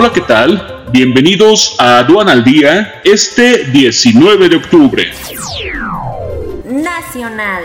Hola, ¿qué tal? Bienvenidos a Aduana al Día este 19 de octubre. Nacional.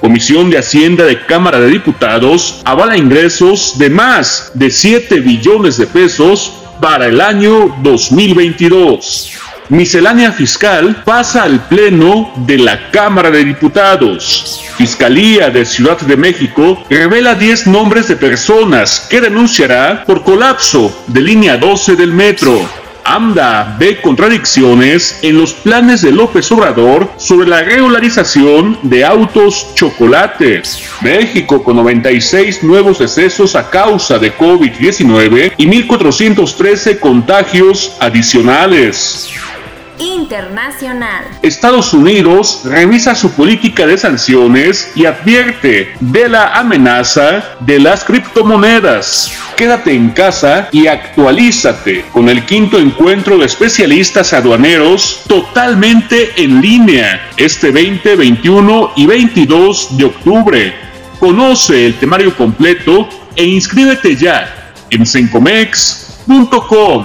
Comisión de Hacienda de Cámara de Diputados avala ingresos de más de 7 billones de pesos para el año 2022. Miscelánea fiscal pasa al Pleno de la Cámara de Diputados. Fiscalía de Ciudad de México revela 10 nombres de personas que denunciará por colapso de línea 12 del metro. AMDA ve contradicciones en los planes de López Obrador sobre la regularización de autos chocolates. México con 96 nuevos decesos a causa de COVID-19 y 1.413 contagios adicionales. Internacional. Estados Unidos revisa su política de sanciones y advierte de la amenaza de las criptomonedas. Quédate en casa y actualízate con el quinto encuentro de especialistas aduaneros totalmente en línea este 20, 21 y 22 de octubre. Conoce el temario completo e inscríbete ya en sencomex.com.